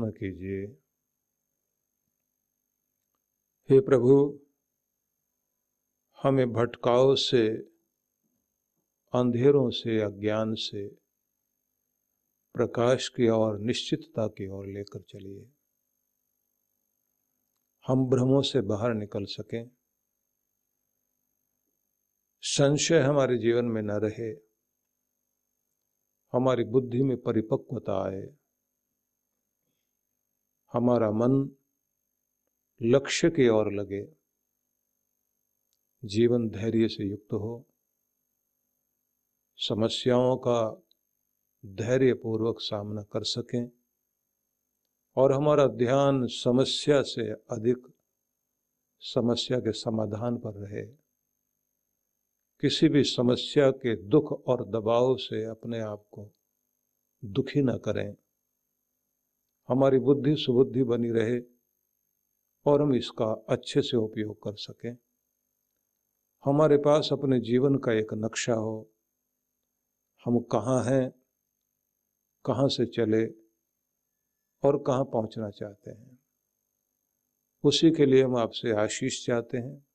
प्रार्थना कीजिए। हे प्रभु, हमें भटकाव से, अंधेरों से, अज्ञान से, प्रकाश की ओर, निश्चितता की ओर लेकर चलिए। हम भ्रमों से बाहर निकल सकें। संशय हमारे जीवन में न रहे। हमारी बुद्धि में परिपक्वता आए। हमारा मन लक्ष्य की ओर लगे। जीवन धैर्य से युक्त हो। समस्याओं का धैर्य पूर्वक सामना कर सकें और हमारा ध्यान समस्या से अधिक समस्या के समाधान पर रहे। किसी भी समस्या के दुख और दबाव से अपने आप को दुखी न करें। हमारी बुद्धि सुबुद्धि बनी रहे और हम इसका अच्छे से उपयोग कर सकें। हमारे पास अपने जीवन का एक नक्शा हो। हम कहाँ हैं, कहाँ से चले और कहाँ पहुँचना चाहते हैं। उसी के लिए हम आपसे आशीष चाहते हैं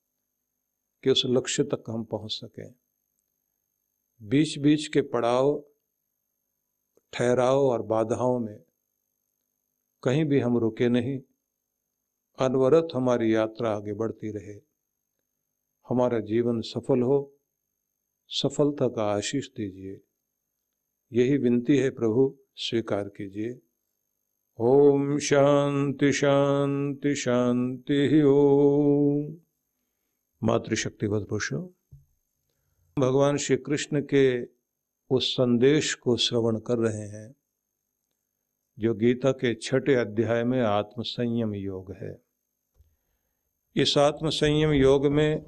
कि उस लक्ष्य तक हम पहुँच सकें। बीच बीच के पड़ाव, ठहराव और बाधाओं में कहीं भी हम रुके नहीं। अनवरत हमारी यात्रा आगे बढ़ती रहे। हमारा जीवन सफल हो। सफलता का आशीष दीजिए। यही विनती है प्रभु, स्वीकार कीजिए। ओम शांति शांति शांति ओम। मातृशक्ति पुरुषों, भगवान श्री कृष्ण के उस संदेश को श्रवण कर रहे हैं। जो गीता के छठे अध्याय में आत्मसंयम योग है। इस आत्मसंयम योग में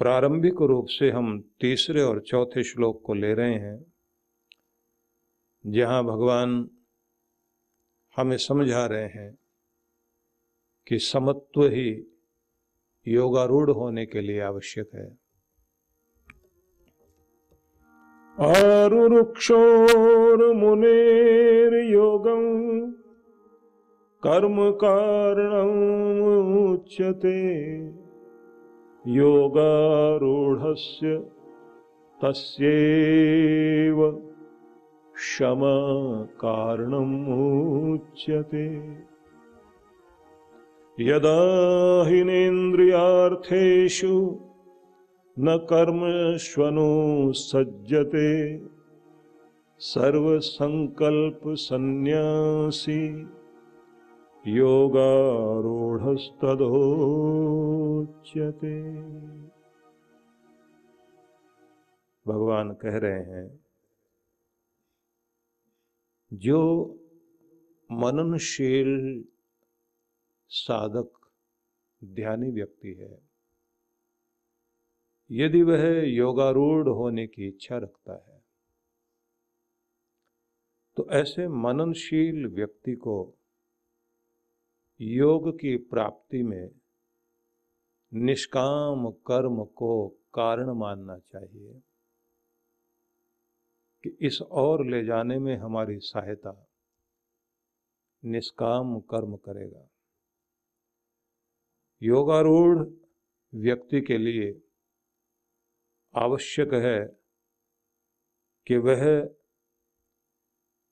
प्रारंभिक रूप से हम तीसरे और चौथे श्लोक को ले रहे हैं, जहाँ भगवान हमें समझा रहे हैं कि समत्व ही योगारूढ़ होने के लिए आवश्यक है। आरुरुक्षोर्मुनेर्योगम् कर्म कारणमुच्यते योगारूढस्य तस्यैव शम कारणमुच्यते यदा हिनेन्द्रियार्थेषु न सज्जते। सर्व संकल्प संन्यासी। योगारूढ़स्तदोच्यते। भगवान कह रहे हैं, जो मननशील साधक, ध्यानी व्यक्ति है यदि वह योगारूढ़ होने की इच्छा रखता है तो ऐसे मननशील व्यक्ति को योग की प्राप्ति में निष्काम कर्म को कारण मानना चाहिए कि इस और ले जाने में हमारी सहायता निष्काम कर्म करेगा। योगारूढ़ व्यक्ति के लिए आवश्यक है कि वह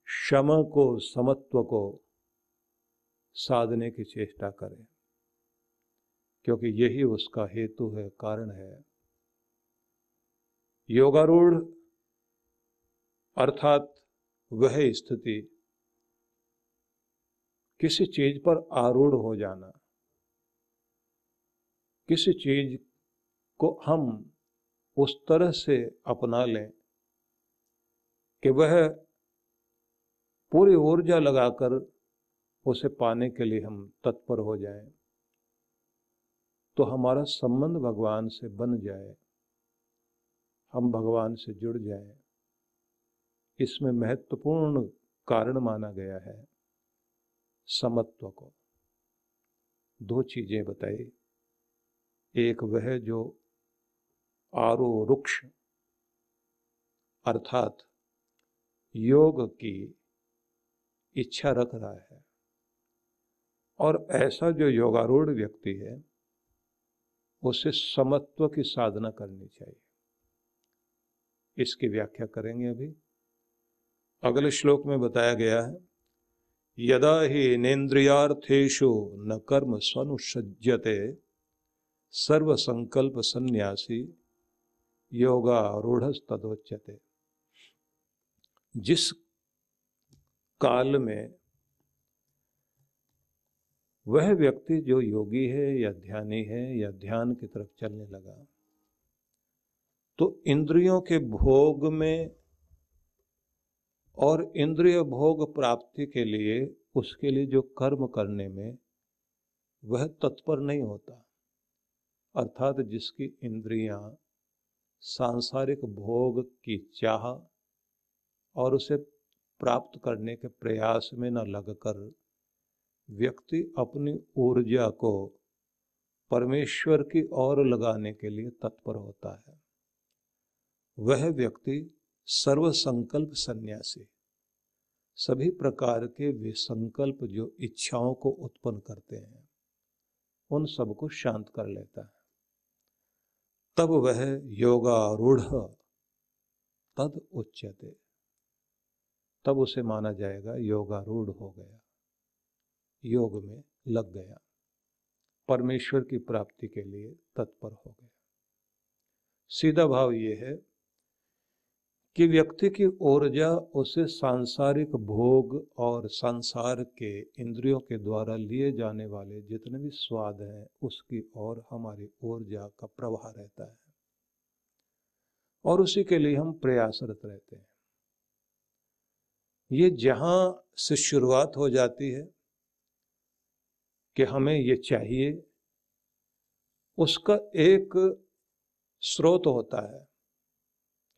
क्षम को, समत्व को साधने की चेष्टा करें, क्योंकि यही उसका हेतु है, कारण है। योगारूढ़ अर्थात वह स्थिति, किसी चीज़ पर आरूढ़ हो जाना, किसी चीज़ को हम उस तरह से अपना लें कि वह पूरी ऊर्जा लगाकर उसे पाने के लिए हम तत्पर हो जाएँ तो हमारा संबंध भगवान से बन जाए, हम भगवान से जुड़ जाएँ। इसमें महत्वपूर्ण कारण माना गया है, समत्व को। दो चीज़ें बताई, एक वह जो आरोरुक्ष अर्थात योग की इच्छा रख रहा है। और ऐसा जो योगारूढ़ व्यक्ति है, उसे समत्व की साधना करनी चाहिए। इसकी व्याख्या करेंगे अभी। अगले श्लोक में बताया गया है, यदा ही नेन्द्रियार्थेशु न कर्म स्वनुसज्जते सर्व संकल्प संन्यासी योगा रूढ़ तदोच्यते जिस काल में वह व्यक्ति जो योगी है या ध्यानी है या ध्यान की तरफ़ चलने लगा तो इंद्रियों के भोग में और इंद्रिय भोग प्राप्ति के लिए, उसके लिए जो कर्म करने में वह तत्पर नहीं होता। अर्थात जिसकी इंद्रियाँ सांसारिक भोग की चाह और उसे प्राप्त करने के प्रयास में न लगकर व्यक्ति अपनी ऊर्जा को परमेश्वर की ओर लगाने के लिए तत्पर होता है। वह व्यक्ति सर्व संकल्प सन्यासी, सभी प्रकार के वे संकल्प जो इच्छाओं को उत्पन्न करते हैं, उन सबको शांत कर लेता है। तब वह योगारूढ़ तद उच्चते तब उसे माना जाएगा योगारूढ़ हो गया। योग में लग गया। परमेश्वर की प्राप्ति के लिए तत्पर हो गया। सीधा भाव ये है कि व्यक्ति की ऊर्जा उसे सांसारिक भोग और संसार के इंद्रियों के द्वारा लिए जाने वाले जितने भी स्वाद हैं, उसकी ओर हमारी ऊर्जा का प्रवाह रहता है। और उसी के लिए हम प्रयासरत रहते हैं। ये जहाँ से शुरुआत हो जाती है कि हमें ये चाहिए, उसका एक स्रोत होता है।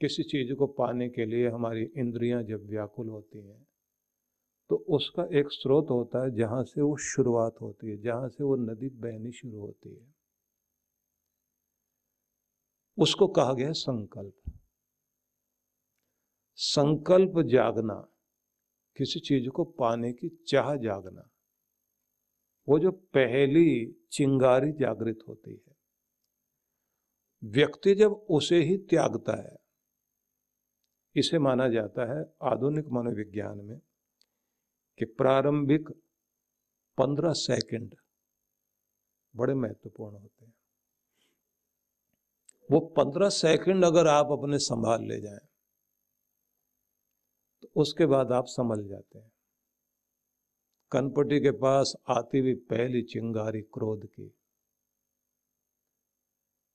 किसी चीज़ को पाने के लिए हमारी इंद्रियाँ जब व्याकुल होती हैं तो उसका एक स्रोत होता है जहाँ से वो शुरुआत होती है, जहाँ से वो नदी बहनी शुरू होती है। उसको कहा गया संकल्प। संकल्प जागना, किसी चीज़ को पाने की चाह जागना, वो जो पहली चिंगारी जागृत होती है। व्यक्ति जब उसे ही त्यागता है इसे माना जाता है आधुनिक मनोविज्ञान में कि प्रारंभिक पंद्रह सेकंड बड़े महत्वपूर्ण होते हैं। वो पंद्रह सेकंड अगर आप अपने संभाल ले जाएँ तो उसके बाद आप संभल जाते हैं। कनपटी के पास आती हुई पहली चिंगारी क्रोध की।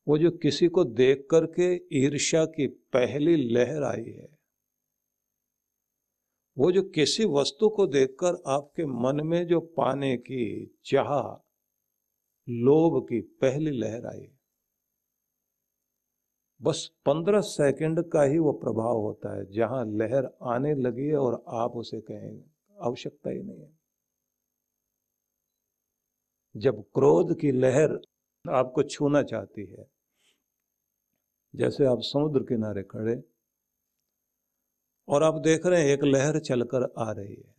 वो जो किसी को देख करके ईर्ष्या की पहली लहर आई है, वो जो किसी वस्तु को देखकर आपके मन में जो पाने की, चाह, लोभ की पहली लहर आई बस पंद्रह सेकंड का ही वो प्रभाव होता है, जहाँ लहर आने लगी है और आप उसे कहेंगे आवश्यकता ही नहीं है। जब क्रोध की लहर आपको छूना चाहती है जैसे आप समुद्र किनारे खड़े और आप देख रहे हैं एक लहर चलकर आ रही है।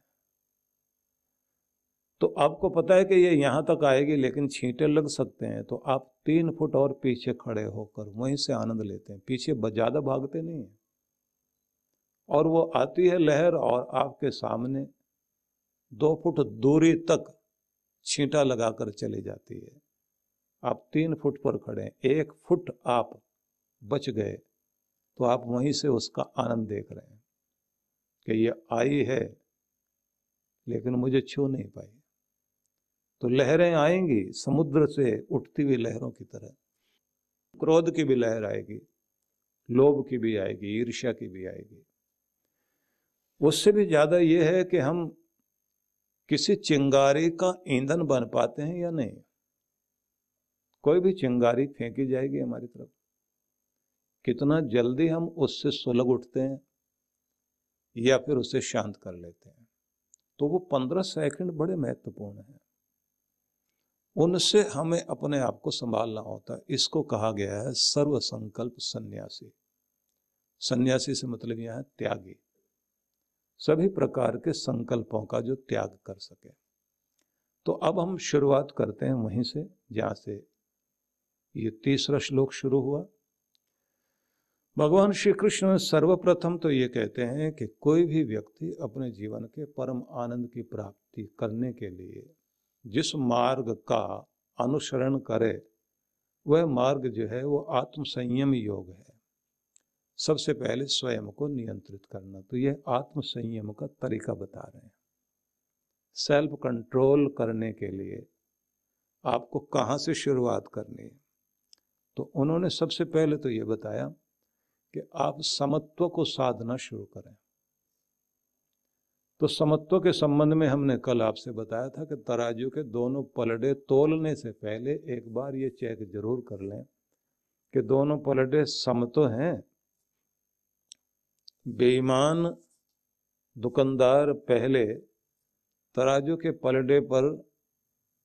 तो आपको पता है कि ये यहाँ तक आएगी, लेकिन छींटे लग सकते हैं। तो आप तीन फुट और पीछे खड़े होकर वहीं से आनंद लेते हैं। पीछे ज़्यादा भागते नहीं है। और वो आती है लहर और आपके सामने दो फुट दूरी तक छींटा लगाकर चली जाती है। आप तीन फुट पर खड़े हैं। एक फुट आप बच गए तो आप वहीं से उसका आनंद देख रहे हैं कि ये आई है, लेकिन मुझे छू नहीं पाई। तो लहरें आएँगी समुद्र से उठती हुई लहरों की तरह। क्रोध की भी लहर आएगी, लोभ की भी आएगी, ईर्ष्या की भी आएगी। उससे भी ज़्यादा यह है कि हम किसी चिंगारी का ईंधन बन पाते हैं या नहीं। कोई भी चिंगारी फेंकी जाएगी हमारी तरफ़। कितना जल्दी हम उससे सुलग उठते हैं या फिर उसे शांत कर लेते हैं। तो वो पंद्रह सेकंड बड़े महत्वपूर्ण हैं। उनसे हमें अपने आप को संभालना होता है। इसको कहा गया है सर्व संकल्प सन्यासी। सन्यासी से मतलब यह है त्यागी। सभी प्रकार के संकल्पों का जो त्याग कर सके। तो अब हम शुरुआत करते हैं वहीं से। जहाँ से ये तीसरा श्लोक शुरू हुआ। भगवान श्री कृष्ण सर्वप्रथम तो ये कहते हैं कि कोई भी व्यक्ति अपने जीवन के परम आनंद की प्राप्ति करने के लिए जिस मार्ग का अनुसरण करे, वह मार्ग जो है वो आत्मसंयम योग है। सबसे पहले स्वयं को नियंत्रित करना। तो यह आत्मसंयम का तरीका बता रहे हैं। सेल्फ कंट्रोल करने के लिए आपको कहाँ से शुरुआत करनी है? तो उन्होंने सबसे पहले तो ये बताया कि आप समत्व को साधना शुरू करें। तो समत्व के संबंध में हमने कल आपसे बताया था कि तराजू के दोनों पलड़े तोलने से पहले एक बार ये चेक ज़रूर कर लें कि दोनों पलड़े समतो हैं। बेईमान दुकानदार पहले तराजू के पलड़े पर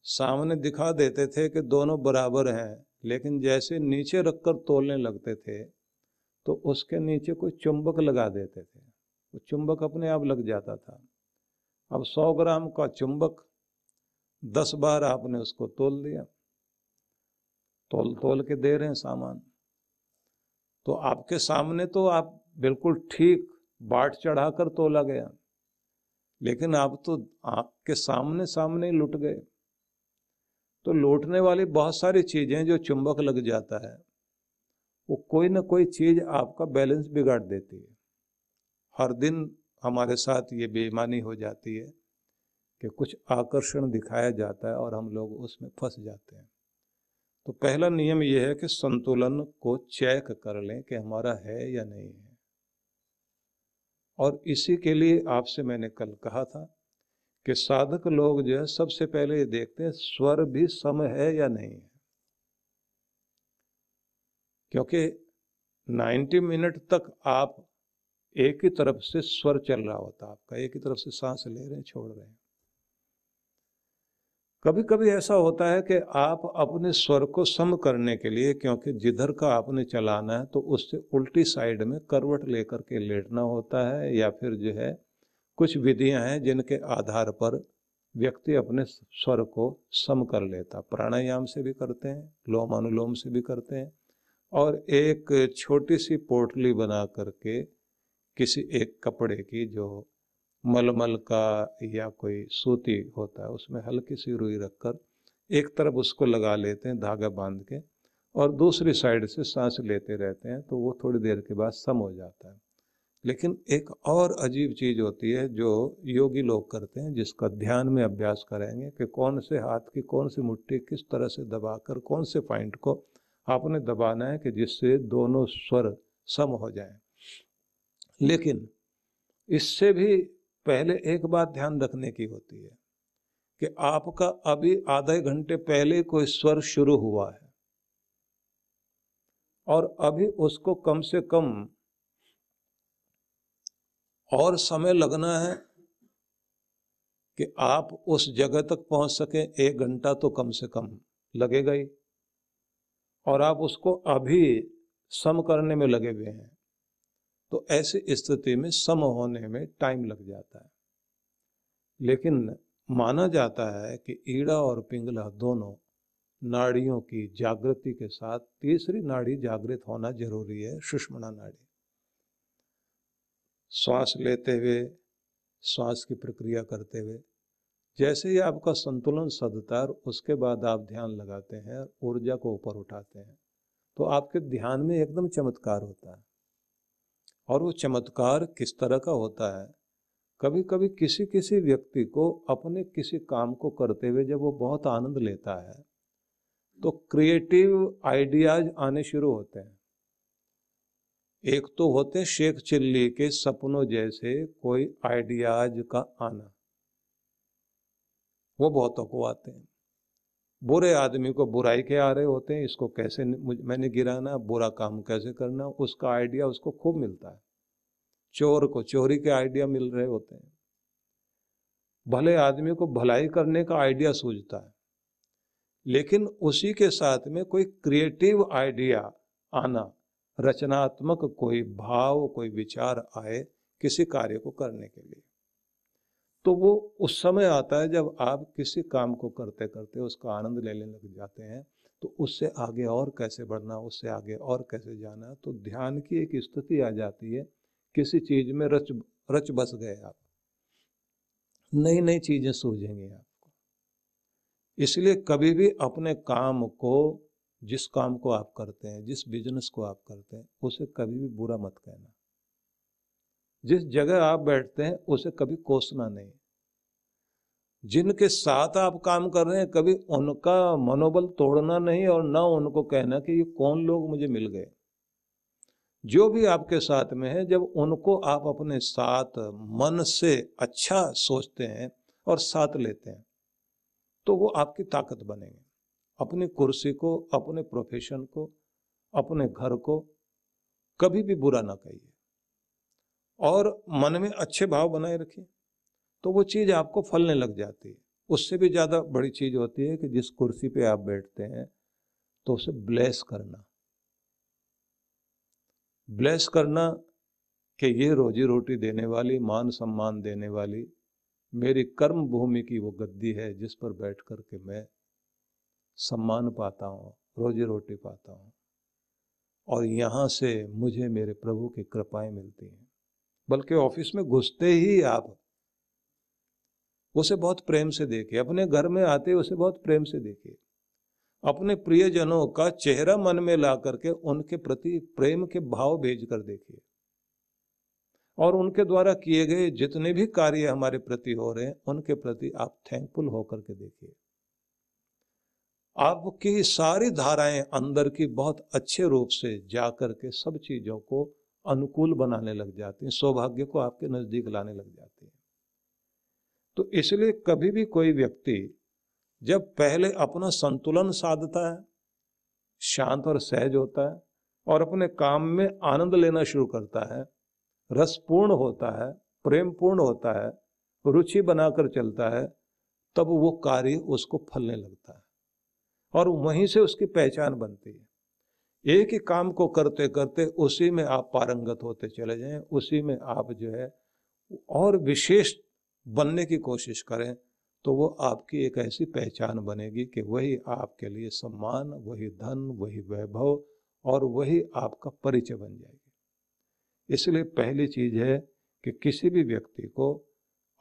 सामने दिखा देते थे कि दोनों बराबर हैं, लेकिन जैसे नीचे रखकर तोलने लगते थे तो उसके नीचे कोई चुंबक लगा देते थे। वो चुंबक अपने आप लग जाता था। अब सौ ग्राम का चुंबक, दस बार आपने उसको तोल दिया। तोल तोल के दे रहे हैं सामान। तो आपके सामने तो आप बिल्कुल ठीक बाट चढ़ाकर तोला गया। लेकिन आप तो आपके सामने सामने ही लुट गए। तो लौटने वाली बहुत सारी चीज़ें जो चुंबक लग जाता है। वो कोई ना कोई चीज़ आपका बैलेंस बिगाड़ देती है। हर दिन हमारे साथ ये बेईमानी हो जाती है कि कुछ आकर्षण दिखाया जाता है और हम लोग उसमें फंस जाते हैं। तो पहला नियम यह है कि संतुलन को चेक कर लें कि हमारा है या नहीं है। और इसी के लिए आपसे मैंने कल कहा था कि साधक लोग जो है सबसे पहले ये देखते हैं स्वर भी सम है या नहीं है। क्योंकि 90 मिनट तक आप एक ही तरफ़ से स्वर चल रहा होता आपका एक ही तरफ़ से सांस ले रहे हैं, छोड़ रहे हैं। कभी कभी ऐसा होता है कि आप अपने स्वर को सम करने के लिए, क्योंकि जिधर का आपने चलाना है तो उससे उल्टी साइड में करवट लेकर के लेटना होता है, या फिर जो है, कुछ विधियाँ हैं जिनके आधार पर व्यक्ति अपने स्वर को सम कर लेता प्राणायाम से भी करते हैं लोम अनुलोम से भी करते हैं। और एक छोटी सी पोटली बना करके किसी एक कपड़े की जो मलमल का या कोई सूती होता है, उसमें हल्की सी रुई रखकर एक तरफ़ उसको लगा लेते हैं धागा बाँध के और दूसरी साइड से सांस लेते रहते हैं तो वो थोड़ी देर के बाद सम हो जाता है। लेकिन एक और अजीब चीज़ होती है जो योगी लोग करते हैं, जिसका ध्यान में अभ्यास करेंगे कि कौन से हाथ की कौन सी मुट्ठी किस तरह से दबाकर, कौन से पॉइंट को आपने दबाना है कि जिससे दोनों स्वर सम हो जाएँ। लेकिन इससे भी पहले एक बात ध्यान रखने की होती है कि आपका अभी आधे घंटे पहले कोई स्वर शुरू हुआ है और अभी उसको कम से कम और समय लगना है कि आप उस जगह तक पहुँच सके, एक घंटा तो कम से कम लगेगा ही। और आप उसको अभी सम करने में लगे हुए हैं तो ऐसी स्थिति में सम होने में टाइम लग जाता है। लेकिन माना जाता है कि ईड़ा और पिंगला दोनों नाड़ियों की जागृति के साथ, तीसरी नाड़ी जागृत होना ज़रूरी है, सुषमणा नाड़ी। श्वास लेते हुए, श्वास की प्रक्रिया करते हुए जैसे ही आपका संतुलन सदता है उसके बाद आप ध्यान लगाते हैं ऊर्जा को ऊपर उठाते हैं तो आपके ध्यान में एकदम चमत्कार होता है। और वो चमत्कार किस तरह का होता है? कभी कभी किसी किसी व्यक्ति को अपने किसी काम को करते हुए जब वो बहुत आनंद लेता है तो क्रिएटिव आइडियाज़ आने शुरू होते हैं। एक तो होते हैं शेख चिल्ली के सपनों जैसे कोई आइडियाज़ का आना। वो बहुतों को आते हैं। बुरे आदमी को बुराई के आ रहे होते हैं, इसको कैसे मैंने गिराना, बुरा काम कैसे करना, उसका आइडिया उसको खूब मिलता है। चोर को, चोरी के आइडिया मिल रहे होते हैं। भले आदमी को भलाई करने का आइडिया सूझता है, लेकिन उसी के साथ में कोई क्रिएटिव आइडिया आना, रचनात्मक कोई भाव, कोई विचार आए किसी कार्य को करने के लिए। तो वो उस समय आता है जब आप किसी काम को करते करते उसका आनंद लेने लग जाते हैं तो उससे आगे और कैसे बढ़ना, उससे आगे और कैसे जाना तो ध्यान की एक स्थिति आ जाती है, किसी चीज़ में रच रच बस गए आप। नई नई चीज़ें सूझेंगे आपको। इसलिए कभी भी अपने काम को, जिस काम को आप करते हैं, जिस बिज़नेस को आप करते हैं, उसे कभी भी बुरा मत कहना। जिस जगह आप बैठते हैं, उसे कभी कोसना नहीं। जिनके साथ आप काम कर रहे हैं, कभी उनका मनोबल तोड़ना नहीं और ना उनको कहना कि ये कौन लोग मुझे मिल गए। जो भी आपके साथ में है, जब उनको आप अपने साथ, मन से अच्छा सोचते हैं और साथ लेते हैं तो वो आपकी ताकत बनेंगे। अपनी कुर्सी को, अपने प्रोफेशन को, अपने घर को कभी भी बुरा ना कहिए। और मन में अच्छे भाव बनाए रखें तो वो चीज़ आपको फलने लग जाती है। उससे भी ज़्यादा बड़ी चीज़ होती है कि जिस कुर्सी पे आप बैठते हैं तो उसे ब्लेस करना। ब्लेस करना कि ये रोजी रोटी देने वाली, मान सम्मान देने वाली, मेरी कर्म भूमि की वो गद्दी है जिस पर बैठ कर के मैं सम्मान पाता हूँ, रोजी रोटी पाता हूँ। और यहाँ से मुझे मेरे प्रभु की कृपाएँ मिलती हैं। बल्कि ऑफ़िस में घुसते ही आप उसे बहुत प्रेम से देखिए, अपने घर में आते उसे बहुत प्रेम से देखिए। अपने प्रियजनों का चेहरा मन में ला करके उनके प्रति प्रेम के भाव भेज कर देखिए। और उनके द्वारा किए गए जितने भी कार्य हमारे प्रति हो रहे हैं, उनके प्रति आप थैंकफुल होकर के देखिए। आपकी सारी धाराएँ अंदर की बहुत अच्छे रूप से जाकर के सब चीज़ों को अनुकूल बनाने लग जाते हैं, सौभाग्य को आपके नज़दीक लाने लग जाते हैं। तो इसलिए कभी भी कोई व्यक्ति जब पहले अपना संतुलन साधता है, शांत और सहज होता है और अपने काम में आनंद लेना शुरू करता है, रसपूर्ण होता है प्रेम पूर्ण होता है, रुचि बनाकर चलता है, तब वो कार्य उसको फलने लगता है और वहीं से उसकी पहचान बनती है। एक ही काम को करते करते उसी में आप पारंगत होते चले जाएँ, उसी में आप जो है और विशेष बनने की कोशिश करें तो वो आपकी एक ऐसी पहचान बनेगी कि वही आपके लिए सम्मान, वही धन, वही वैभव और वही आपका परिचय बन जाएगी। इसलिए पहली चीज़ है कि किसी भी व्यक्ति को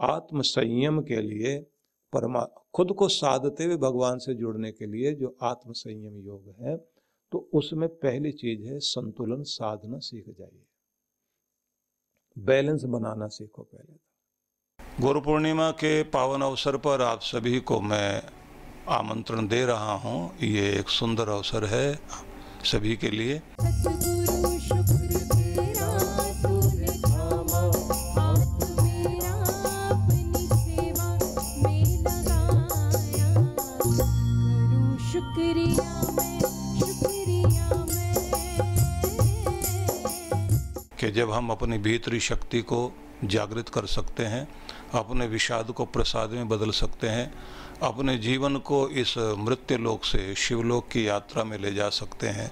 आत्म संयम के लिए, परमा, खुद को साधते हुए भगवान से जुड़ने के लिए जो आत्म संयम योग है तो उसमें पहली चीज़ है संतुलन साधना सीख जाइए। बैलेंस बनाना सीखो पहले तो। गुरु पूर्णिमा के पावन अवसर पर आप सभी को मैं आमंत्रण दे रहा हूँ। ये एक सुंदर अवसर है सभी के लिए। जब हम अपनी भीतरी शक्ति को जागृत कर सकते हैं, अपने विषाद को प्रसाद में बदल सकते हैं, अपने जीवन को इस मृत्यु लोक से शिवलोक की यात्रा में ले जा सकते हैं,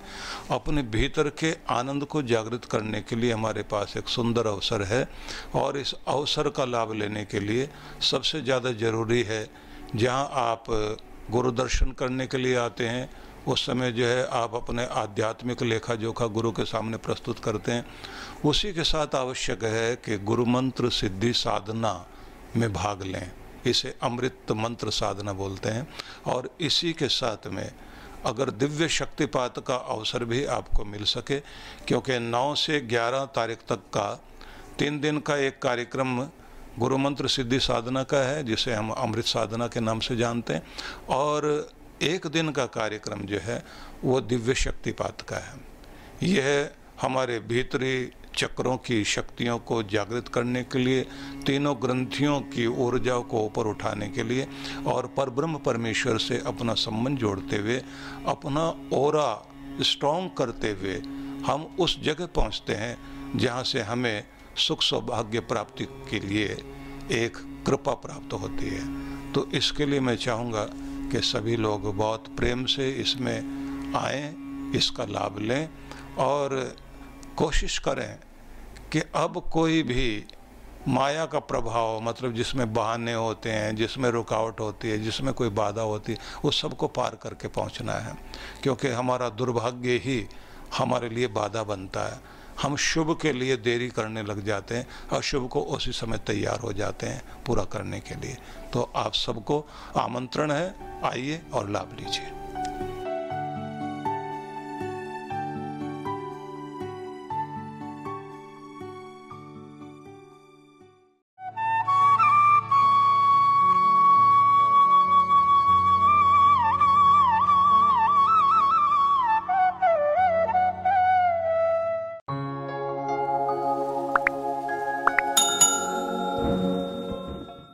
अपने भीतर के आनंद को जागृत करने के लिए हमारे पास एक सुंदर अवसर है और इस अवसर का लाभ लेने के लिए सबसे ज़्यादा ज़रूरी है, जहाँ आप गुरु दर्शन करने के लिए आते हैं उस समय जो है आप अपने आध्यात्मिक लेखा जोखा गुरु के सामने प्रस्तुत करते हैं। उसी के साथ आवश्यक है कि गुरु मंत्र सिद्धि साधना में भाग लें। इसे अमृत मंत्र साधना बोलते हैं। और इसी के साथ में अगर दिव्य शक्तिपात का अवसर भी आपको मिल सके, क्योंकि 9 से 11 तारीख तक का तीन दिन का एक कार्यक्रम गुरु मंत्र सिद्धि साधना का है, जिसे हम अमृत साधना के नाम से जानते हैं। और एक दिन का कार्यक्रम जो है, वो दिव्य शक्तिपात का है। यह हमारे भीतरी चक्रों की शक्तियों को जागृत करने के लिए, तीनों ग्रंथियों की ऊर्जा को ऊपर उठाने के लिए और पर ब्रह्म परमेश्वर से अपना संबंध जोड़ते हुए, अपना ओरा स्ट्रॉन्ग करते हुए हम उस जगह पहुँचते हैं, जहाँ से हमें सुख सौभाग्य प्राप्ति के लिए एक कृपा प्राप्त होती है। तो इसके लिए मैं चाहूँगा कि सभी लोग बहुत प्रेम से इसमें आए, इसका लाभ लें और कोशिश करें कि अब कोई भी माया का प्रभाव मतलब जिसमें बहाने होते हैं, जिसमें रुकावट होती है, जिसमें कोई बाधा होती है उस सबको पार करके पहुँचना है। क्योंकि हमारा दुर्भाग्य ही हमारे लिए बाधा बनता है। हम शुभ के लिए देरी करने लग जाते हैं और शुभ को उसी समय तैयार हो जाते हैं पूरा करने के लिए। तो आप सबको आमंत्रण है, आइए और लाभ लीजिए।